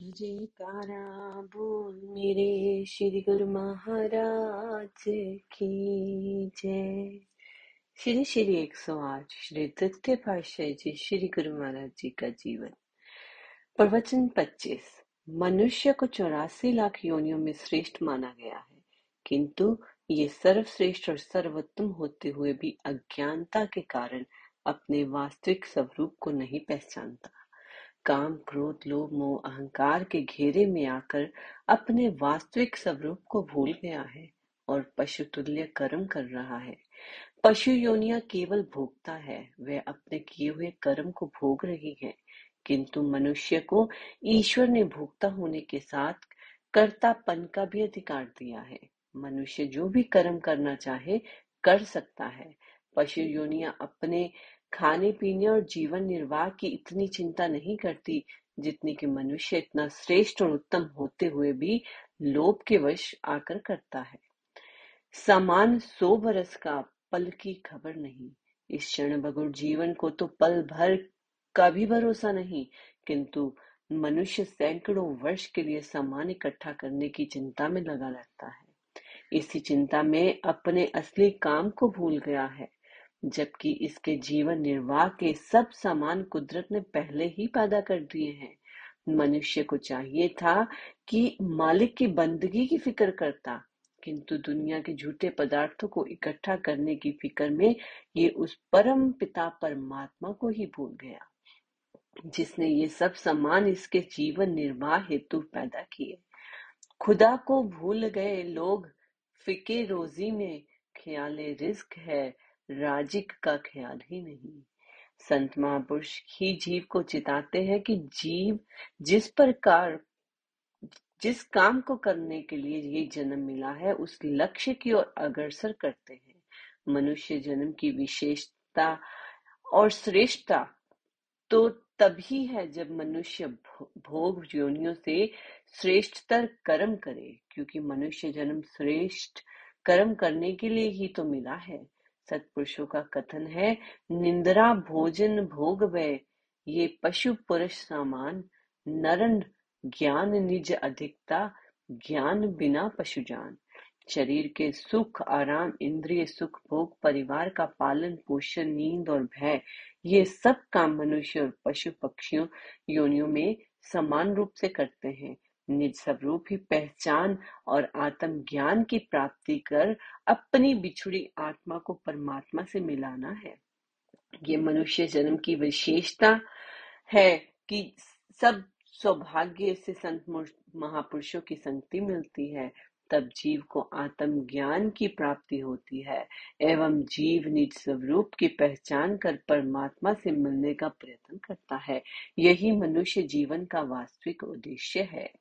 जयकारा बोल मेरे श्री गुरु महाराज की जय। श्री श्री 108 श्री तृतीय पातशाही जी, श्री गुरु महाराज जी का जीवन। प्रवचन 25 मनुष्य को चौरासी लाख योनियों में श्रेष्ठ माना गया है, किंतु ये सर्वश्रेष्ठ और सर्वोत्तम होते हुए भी अज्ञानता के कारण अपने वास्तविक स्वरूप को नहीं पहचानता। काम क्रोध लोभ मोह अहंकार के घेरे में आकर अपने वास्तविक स्वरूप को भूल गया है और पशु तुल्य कर्म कर रहा है। पशु योनिया केवल भोगता है वह अपने किए हुए कर्म को भोग रही है किंतु मनुष्य को ईश्वर ने भोक्ता होने के साथ कर्तापन का भी अधिकार दिया है। मनुष्य जो भी कर्म करना चाहे कर सकता है। पशु योनिया अपने खाने पीने और जीवन निर्वाह की इतनी चिंता नहीं करती जितनी कि मनुष्य इतना श्रेष्ठ और उत्तम होते हुए भी लोभ के वश आकर करता है। समान सौ बरस का पल की खबर नहीं। इस क्षण बगुर जीवन को तो पल भर का भी भरोसा नहीं, किंतु मनुष्य सैकड़ों वर्ष के लिए सामान इकट्ठा करने की चिंता में लगा रहता है। इसी चिंता में अपने असली काम को भूल गया है। जबकि इसके जीवन निर्वाह के सब सामान कुदरत ने पहले ही पैदा कर दिए हैं। मनुष्य को चाहिए था कि मालिक की बंदगी की फ़िक्र करता, किंतु दुनिया के झूठे पदार्थों को इकट्ठा करने की फ़िक्र में ये उस परम पिता परमात्मा को ही भूल गया, जिसने ये सब सामान इसके जीवन निर्वाह हेतु पैदा किए। खुदा को भूल गए लोग, फिके रोजी में ख्याल रिस्क है राजिक का ख्याल ही नहीं। संत महापुरुष ही जीव को चिताते हैं कि जीव जिस प्रकार, जिस काम को करने के लिए ये जन्म मिला है, उस लक्ष्य की ओर अग्रसर करते हैं। मनुष्य जन्म की विशेषता और श्रेष्ठता तो तभी है जब मनुष्य भोग योनियों से श्रेष्ठतर कर्म करे, क्योंकि मनुष्य जन्म श्रेष्ठ कर्म करने के लिए ही तो मिला है। सत्पुरुषों का कथन है, निंद्रा भोजन भोग वय ये पशु पुरुष सामान, नरन ज्ञान निज अधिकता, ज्ञान बिना पशु जान। शरीर के सुख, आराम, इंद्रिय सुख, भोग, परिवार का पालन, पोषण, नींद और भय, ये सब काम मनुष्य और पशु पक्षियों, योनियों में समान रूप से करते हैं। निज स्वरूप ही पहचान और आत्म ज्ञान की प्राप्ति कर अपनी बिछुड़ी आत्मा को परमात्मा से मिलाना है। ये मनुष्य जन्म की विशेषता है कि सब सौभाग्य से संत महापुरुषों की संगति मिलती है। तब जीव को आत्म ज्ञान की प्राप्ति होती है एवं जीव निज स्वरूप की पहचान कर परमात्मा से मिलने का प्रयत्न करता है। यही मनुष्य जीवन का वास्तविक उद्देश्य है।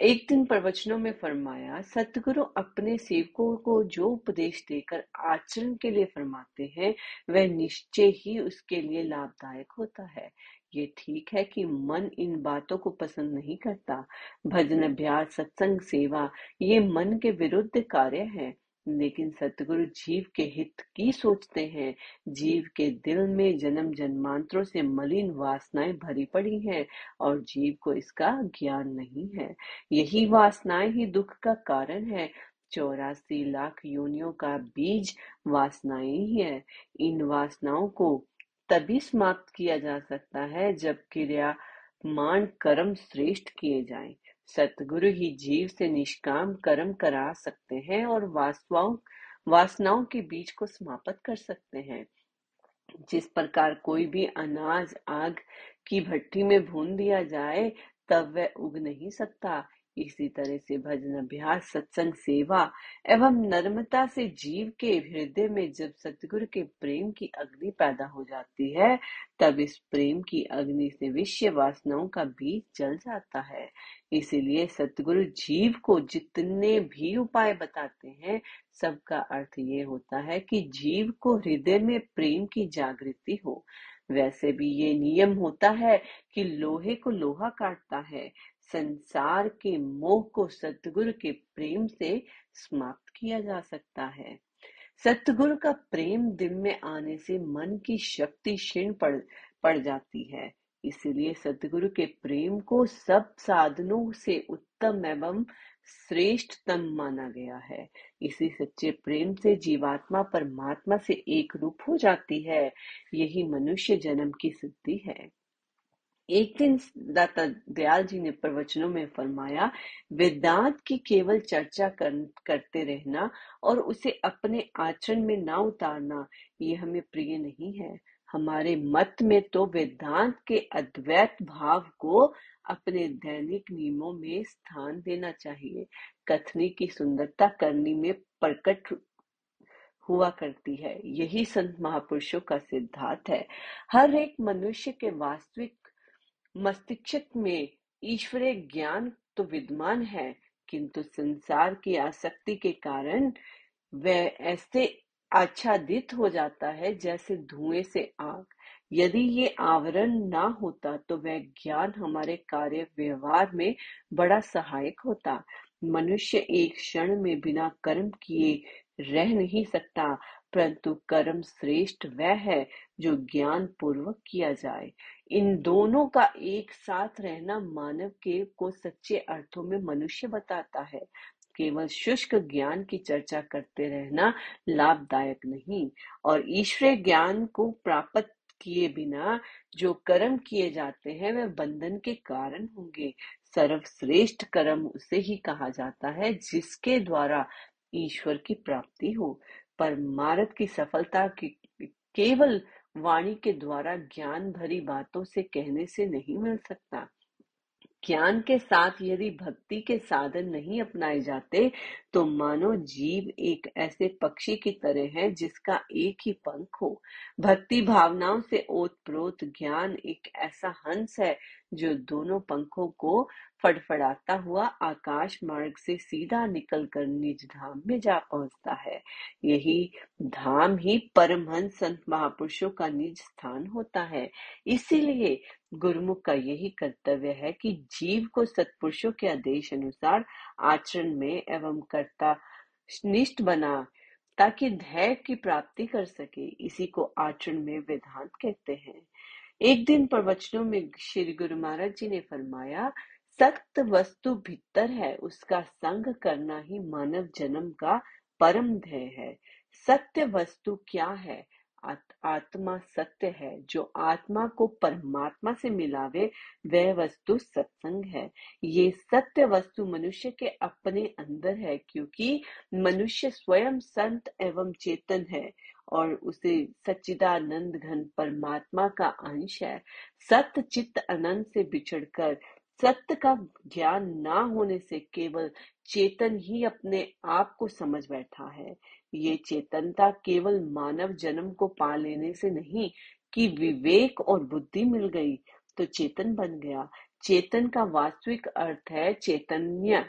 एक दिन प्रवचनों में फरमाया, सतगुरु अपने सेवकों को जो उपदेश देकर आचरण के लिए फरमाते हैं, वह निश्चय ही उसके लिए लाभदायक होता है। ये ठीक है कि मन इन बातों को पसंद नहीं करता। भजन, अभ्यास, सत्संग, सेवा, ये मन के विरुद्ध कार्य है। लेकिन सतगुरु जीव के हित की सोचते हैं। जीव के दिल में जन्म जन्मांतरों से मलिन वासनाएँ भरी पड़ी हैं और जीव को इसका ज्ञान नहीं है। यही वासनाएँ ही दुख का कारण है। चौरासी लाख योनियों का बीज वासनाएँ ही है। इन वासनाओं को तभी समाप्त किया जा सकता है जब क्रिया मान कर्म श्रेष्ठ किए जाएँ। सतगुरु ही जीव से निष्काम कर्म करा सकते हैं और वासनाओं वासनाओं के बीच को समाप्त कर सकते हैं। जिस प्रकार कोई भी अनाज, आग की भट्टी में भून दिया जाए, तब वह उग नहीं सकता। इसी तरह से भजन, अभ्यास, सत्संग, सेवा एवं नर्मता से जीव के हृदय में जब सतगुरु के प्रेम की अग्नि पैदा हो जाती है, तब इस प्रेम की अग्नि से विषय वासनाओं का बीज जल जाता है। इसीलिए सतगुरु जीव को जितने भी उपाय बताते हैं, सबका अर्थ ये होता है कि जीव को हृदय में प्रेम की जागृति हो। वैसे भी ये नियम होता है कि लोहे को लोहा काटता है संसार के मोह को सतगुरु के प्रेम से समाप्त किया जा सकता है। सतगुरु का प्रेम दिल में आने से मन की शक्ति क्षीण पड़ पड़ जाती है। इसलिए सतगुरु के प्रेम को सब साधनों से उत्तम एवं श्रेष्ठतम माना गया है। इसी सच्चे प्रेम से जीवात्मा परमात्मा से एक रूप हो जाती है। यही मनुष्य जन्म की सिद्धि है। एक दिन दाता दयाल जी ने प्रवचनों में फरमाया वेदांत की केवल चर्चा कर, करते रहना और उसे अपने आचरण में ना उतारना ये हमें प्रिय नहीं है। हमारे मत में तो वेदांत के अद्वैत भाव को अपने दैनिक नियमों में स्थान देना चाहिए। कथनी की सुंदरता करनी में प्रकट हुआ करती है। यही संत महापुरुषों का सिद्धांत है। हर एक मनुष्य के वास्तविक मस्तिष्क में ईश्वरीय ज्ञान तो विद्यमान है, किंतु संसार की आसक्ति के कारण वह ऐसे आच्छादित हो जाता है जैसे धुएँ से आग। यदि ये आवरण ना होता तो वह ज्ञान हमारे कार्य व्यवहार में बड़ा सहायक होता। मनुष्य एक क्षण में बिना कर्म किए रह नहीं सकता, परंतु कर्म श्रेष्ठ वह है जो ज्ञान पूर्वक किया जाए। इन दोनों का एक साथ रहना मानव के को सच्चे अर्थों में मनुष्य बताता है। केवल शुष्क ज्ञान की चर्चा करते रहना लाभदायक नहीं, और ईश्वरीय ज्ञान को प्राप्त किए बिना जो कर्म किए जाते हैं, वह बंधन के कारण होंगे। सर्वश्रेष्ठ कर्म उसे ही कहा जाता है जिसके द्वारा ईश्वर की प्राप्ति हो। पर मारत की सफलता की, केवल वाणी के द्वारा ज्ञान भरी बातों से कहने से नहीं मिल सकता। ज्ञान के साथ यदि भक्ति के साधन नहीं अपनाए जाते तो मानो जीव एक ऐसे पक्षी की तरह है जिसका एक ही पंख हो। भक्ति भावनाओं से ओतप्रोत ज्ञान एक ऐसा हंस है जो दोनों पंखों को फड़फड़ाता हुआ आकाश मार्ग से सीधा निकलकर निज धाम में जा पहुँचता है। यही धाम ही परमहंस संत महापुरुषों का निज स्थान होता है। इसीलिए गुरुमुख का यही कर्तव्य है कि जीव को सत्पुरुषों के आदेश अनुसार आचरण में एवं कर्ता निष्ठ बना, ताकि धैर्य की प्राप्ति कर सके। इसी को आचरण में वेदांत कहते हैं। एक दिन प्रवचनों में श्री गुरु महाराज जी ने फरमाया सत्य वस्तु भीतर है, उसका संग करना ही मानव जन्म का परम ध्येय है। सत्य वस्तु क्या है? आत्मा सत्य है। जो आत्मा को परमात्मा से मिलावे, वह वस्तु सत्संग है। ये सत्य वस्तु मनुष्य के अपने अंदर है, क्योंकि मनुष्य स्वयं संत एवं चेतन है और उसे सच्चिदानंद घन परमात्मा का अंश है। सत्य चित्त अनंत से बिछड़कर सत्य का ज्ञान ना होने से केवल चेतन ही अपने आप को समझ बैठा है। ये चेतनता केवल मानव जन्म को पा लेने से नहीं, कि विवेक और बुद्धि मिल गई तो चेतन बन गया। चेतन का वास्तविक अर्थ है चैतन्य,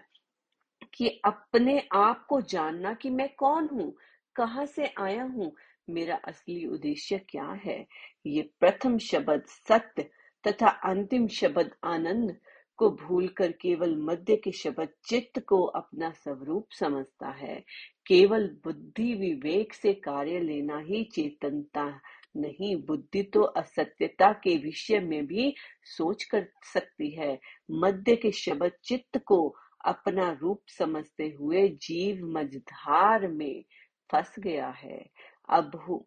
कि अपने आप को जानना कि मैं कौन हूँ, कहाँ से आया हूँ, मेरा असली उद्देश्य क्या है। ये प्रथम शब्द सत्य तथा अंतिम शब्द आनंद को भूलकर केवल मध्य के शब्द चित्त को अपना स्वरूप समझता है। केवल बुद्धि विवेक से कार्य लेना ही चेतनता नहीं बुद्धि तो असत्यता के विषय में भी सोच कर सकती है। मध्य के शब्द चित्त को अपना रूप समझते हुए जीव मझधार में फंस गया है। अब हु,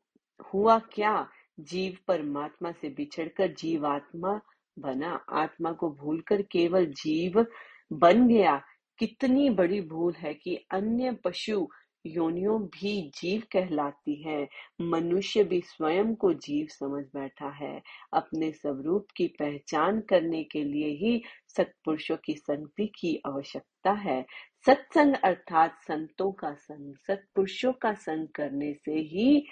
हुआ क्या? जीव परमात्मा से बिछड़कर जीवात्मा बना। आत्मा को भूलकर केवल जीव बन गया। कितनी बड़ी भूल है कि अन्य पशु योनियों भी जीव कहलाती है। मनुष्य भी स्वयं को जीव समझ बैठा है। अपने स्वरूप की पहचान करने के लिए ही सत्पुरुषों की संगति की आवश्यकता है। सत्संग अर्थात संतों का संग, सत्पुरुषों का संग करने से ही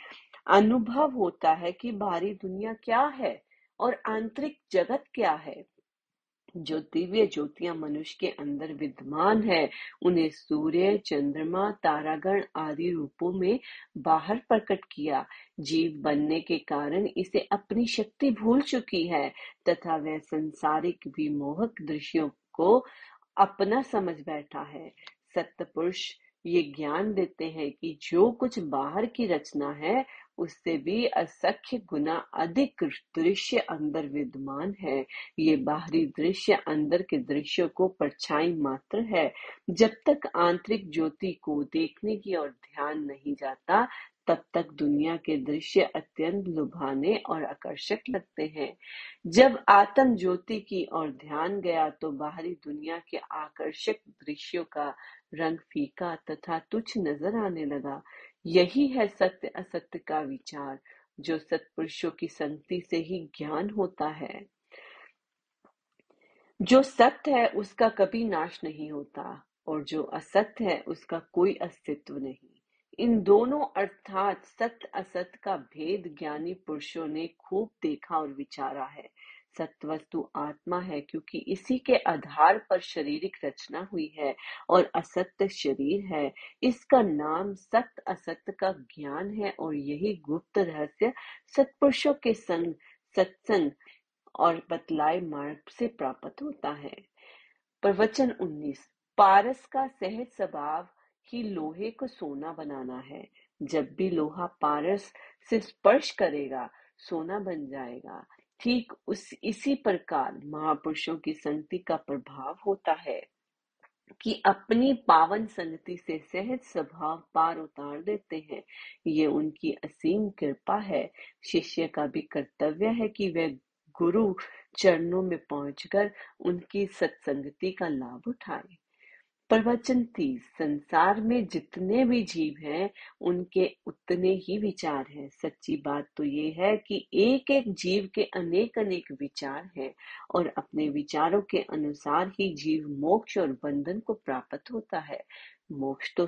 अनुभव होता है कि बाहरी दुनिया क्या है। और आंतरिक जगत क्या है? जो दिव्य ज्योतियाँ मनुष्य के अंदर विद्यमान है, उन्हें सूर्य, चंद्रमा, तारागण आदि रूपों में बाहर प्रकट किया। जीव बनने के कारण इसे अपनी शक्ति भूल चुकी है, तथा वह संसारिक विमोहक दृश्यों को अपना समझ बैठा है। सत्य पुरुष ये ज्ञान देते हैं कि जो कुछ बाहर की रचना है उससे भी असख्य गुना अधिक दृश्य अंदर विद्यमान है। ये बाहरी दृश्य अंदर के दृश्य को परछाई मात्र है। जब तक आंतरिक ज्योति को देखने की ओर ध्यान नहीं जाता, तब तक दुनिया के दृश्य अत्यंत लुभाने और आकर्षक लगते हैं। जब आत्म ज्योति की ओर ध्यान गया तो बाहरी दुनिया के आकर्षक दृश्यों का रंग फीका तथा तुच्छ नज़र आने लगा। यही है सत्य असत्य का विचार, जो सत्पुरुषों की संगति से ही ज्ञान होता है। जो सत्य है, उसका कभी नाश नहीं होता, और जो असत्य है, उसका कोई अस्तित्व नहीं। इन दोनों अर्थात सत्य असत्य का भेद ज्ञानी पुरुषों ने खूब देखा और विचारा है। सत्य वस्तु आत्मा है, क्योंकि इसी के आधार पर शारीरिक रचना हुई है और असत्य शरीर है। इसका नाम सत्य असत्य का ज्ञान है और यही गुप्त रहस्य सत्पुरुषों के संग, सत्संग और बतलाए मार्ग से प्राप्त होता है। प्रवचन 19 पारस का सहज स्वभाव ही लोहे को सोना बनाना है। जब भी लोहा पारस से स्पर्श करेगा, सोना बन जाएगा। ठीक उस, इसी प्रकार महापुरुषों की संगति का प्रभाव होता है कि अपनी पावन संगति से सहज स्वभाव पार उतार देते हैं। ये उनकी असीम कृपा है। शिष्य का भी कर्तव्य है कि वह गुरु चरणों में पहुंचकर उनकी सत्संगति का लाभ उठाए। प्रवचन तीस संसार में जितने भी जीव हैं, उनके उतने ही विचार हैं। सच्ची बात तो ये है कि एक एक जीव के अनेक अनेक विचार हैं और अपने विचारों के अनुसार ही जीव मोक्ष और बंधन को प्राप्त होता है। मोक्ष तो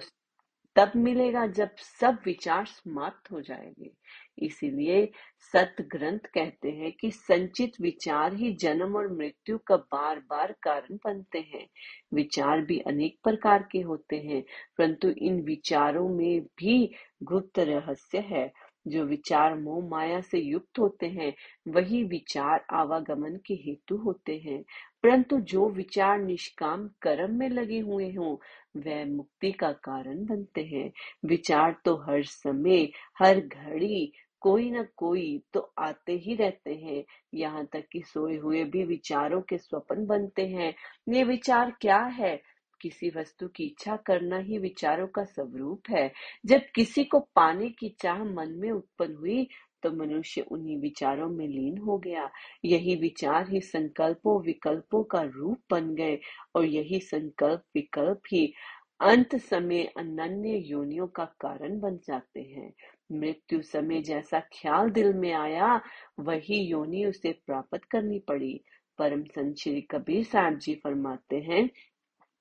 तब मिलेगा जब सब विचार समाप्त हो जाएँगे। इसीलिए सत ग्रंथ कहते हैं कि संचित विचार ही जन्म और मृत्यु का बार बार कारण बनते हैं। विचार भी अनेक प्रकार के होते हैं, परंतु इन विचारों में भी गुप्त रहस्य है। जो विचार मोह माया से युक्त होते हैं, वही विचार आवागमन के हेतु होते हैं। परंतु जो विचार निष्काम कर्म में लगे हुए हों, वह मुक्ति का कारण बनते हैं। विचार तो हर समय, हर घड़ी, कोई न कोई तो आते ही रहते हैं। यहाँ तक कि सोए हुए भी विचारों के स्वप्न बनते हैं। ये विचार क्या है? किसी वस्तु की इच्छा करना ही विचारों का स्वरूप है। जब किसी को पाने की चाह मन में उत्पन्न हुई तो मनुष्य उन्हीं विचारों में लीन हो गया। यही विचार ही संकल्पों, विकल्पों का रूप बन गए और यही संकल्प, विकल्प ही अंत समय अनन्य योनियों का कारण बन जाते हैं। मृत्यु समय जैसा ख्याल दिल में आया, वही योनि उसे प्राप्त करनी पड़ी। परम संत श्री कबीर साहब जी फरमाते हैं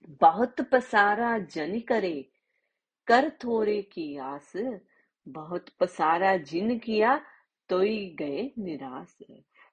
बहुत पसारा जन करे, कर थोरे की आस। बहुत पसारा जिन किया तो ही गए निराश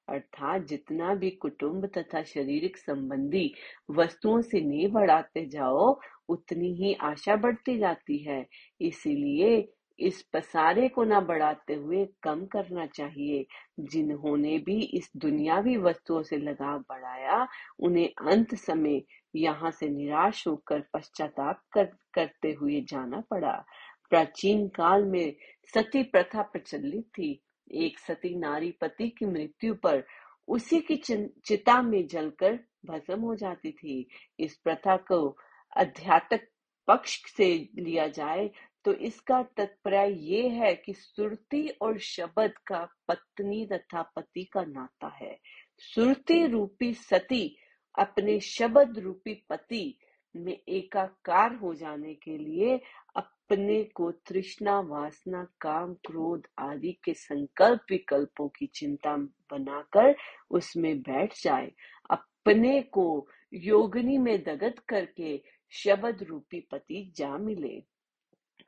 अर्थात जितना भी कुटुंब तथा शारीरिक संबंधी वस्तुओं से नहीं बढ़ाते जाओ, उतनी ही आशा बढ़ती जाती है। इसीलिए इस पसारे को न बढ़ाते हुए कम करना चाहिए। जिन्होंने भी इस दुनियावी वस्तुओं से लगाव बढ़ाया उन्हें अंत समय यहाँ से निराश होकर पश्चाताप कर, करते हुए जाना पड़ा। प्राचीन काल में सती प्रथा प्रचलित थी। एक सती नारी पति की मृत्यु पर उसी की चिता में जलकर भस्म हो जाती थी। इस प्रथा को अध्यात्म पक्ष से लिया जाए तो इसका तत्पर्य ये है कि सुरती और शब्द का पत्नी तथा पति का नाता है। सुरती रूपी सती अपने शब्द रूपी पति में एकाकार हो जाने के लिए अपने को तृष्णा वासना काम क्रोध आदि के संकल्प विकल्पों की चिंता बनाकर उसमें बैठ जाए। अपने को योगनी में दगत करके शब्द रूपी पति जा मिले।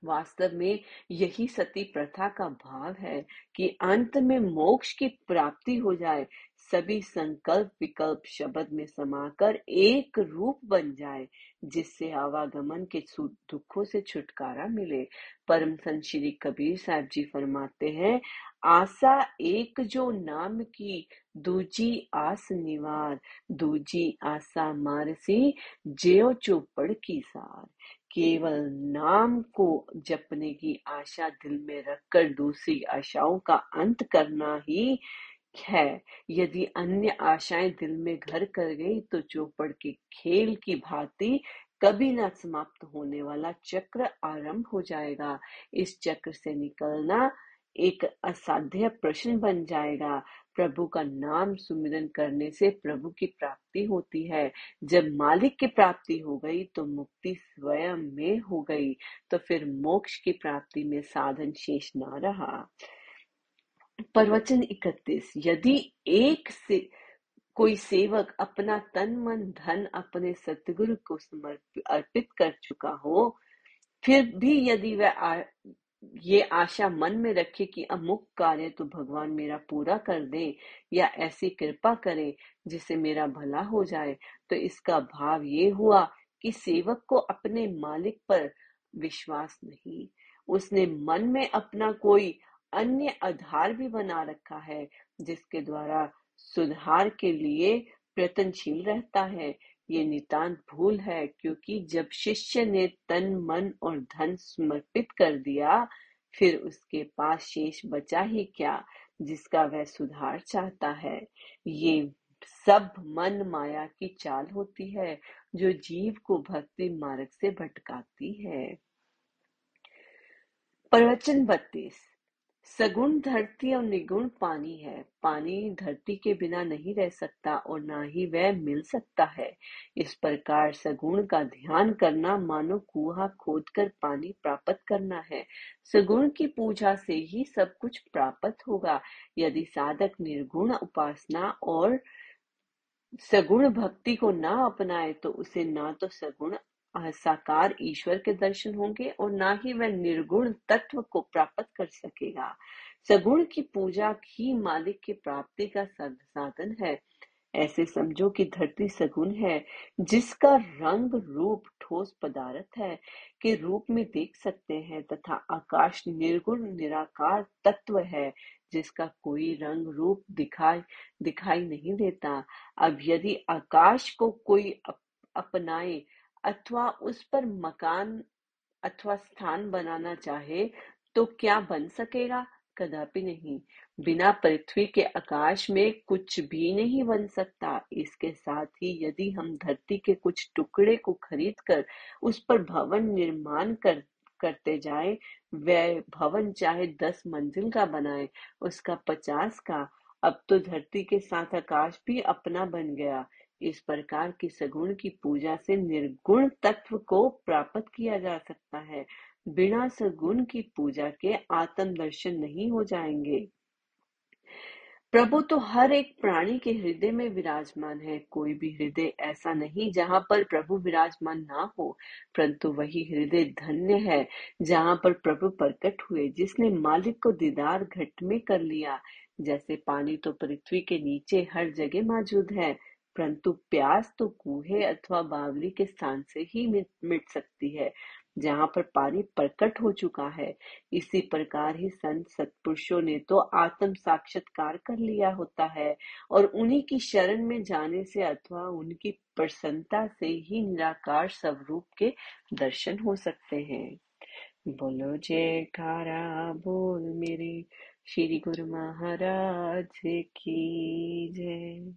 वास्तव में यही सती प्रथा का भाव है कि अंत में मोक्ष की प्राप्ति हो जाए, सभी संकल्प विकल्प शब्द में समाकर एक रूप बन जाए, जिससे आवागमन के दुखों से छुटकारा मिले। परम संत श्री कबीर साहब जी फरमाते हैं, आशा एक जो नाम की, दूजी आस निवार, दूजी आशा मारसी जेओ चौपड़ की सार। केवल नाम को जपने की आशा दिल में रखकर दूसरी आशाओं का अंत करना ही है। यदि अन्य आशाएँ दिल में घर कर गई तो चौपड़ के खेल की भांति कभी न समाप्त होने वाला चक्र आरंभ हो जाएगा। इस चक्र से निकलना एक असाध्य प्रश्न बन जाएगा। प्रभु का नाम सुमिरन करने से प्रभु की प्राप्ति होती है। जब मालिक की प्राप्ति हो गई तो मुक्ति स्वयं में हो गई तो फिर मोक्ष की प्राप्ति में साधन शेष न रहा। प्रवचन इकतीस, यदि एक से कोई सेवक अपना तन, मन, धन अपने सतगुरु को समर्पित अर्पित कर चुका हो, फिर भी यदि वह ये आशा मन में रखे कि अमुक कार्य तो भगवान मेरा पूरा कर दे या ऐसी कृपा करे जिससे मेरा भला हो जाए। तो इसका भाव ये हुआ कि सेवक को अपने मालिक पर विश्वास नहीं। उसने मन में अपना कोई अन्य आधार भी बना रखा है, जिसके द्वारा सुधार के लिए प्रयत्नशील रहता है। ये नितांत भूल है, क्योंकि जब शिष्य ने तन, मन और धन समर्पित कर दिया, फिर उसके पास शेष बचा ही क्या, जिसका वह सुधार चाहता है? ये सब मन माया की चाल होती है, जो जीव को भक्ति मार्ग से भटकाती है। प्रवचन बत्तीस। सगुण धरती और निगुण पानी है। पानी धरती के बिना नहीं रह सकता और ना ही वह मिल सकता है। इस प्रकार सगुण का ध्यान करना मानो कुआ खोद कर पानी प्राप्त करना है। सगुण की पूजा से ही सब कुछ प्राप्त होगा। यदि साधक निर्गुण उपासना और सगुण भक्ति को ना अपनाए तो उसे ना तो सगुण साकार ईश्वर के दर्शन होंगे और ना ही वह निर्गुण तत्व को प्राप्त कर सकेगा। सगुण की पूजा ही मालिक की प्राप्ति का साधन है। ऐसे समझो कि धरती सगुण है जिसका रंग रूप ठोस पदार्थ है के रूप में देख सकते हैं तथा आकाश निर्गुण निराकार तत्व है जिसका कोई रंग रूप दिखाई दिखाई नहीं देता। अब यदि आकाश को कोई अप, अपनाए अथवा उस पर मकान अथवा स्थान बनाना चाहे तो क्या बन सकेगा? कदापि नहीं। बिना पृथ्वी के आकाश में कुछ भी नहीं बन सकता। इसके साथ ही यदि हम धरती के कुछ टुकड़े को खरीद कर उस पर भवन निर्माण कर, करते जाए, वह भवन चाहे दस मंजिल का बनाए, उसका पचास का, अब तो धरती के साथ आकाश भी अपना बन गया। इस प्रकार की सगुण की पूजा से निर्गुण तत्व को प्राप्त किया जा सकता है। बिना सगुण की पूजा के आत्म दर्शन नहीं हो जाएँगे। प्रभु तो हर एक प्राणी के हृदय में विराजमान है। कोई भी हृदय ऐसा नहीं जहाँ पर प्रभु विराजमान ना हो, परंतु वही हृदय धन्य है, जहाँ पर प्रभु प्रकट हुए, जिसने मालिक को दीदार घट में कर लिया। जैसे पानी तो पृथ्वी के नीचे हर जगह मौजूद है परंतु प्यास तो कूहे अथवा बावली के स्थान से ही मिट सकती है, जहाँ पर पानी प्रकट हो चुका है। इसी प्रकार ही संत सत्पुरुषों ने तो आत्म साक्षात्कार कर लिया होता है और उन्हीं की शरण में जाने से अथवा उनकी प्रसन्नता से ही निराकार स्वरूप के दर्शन हो सकते हैं। बोलो जयकारा बोल मेरे, श्री गुरु महाराज की जय।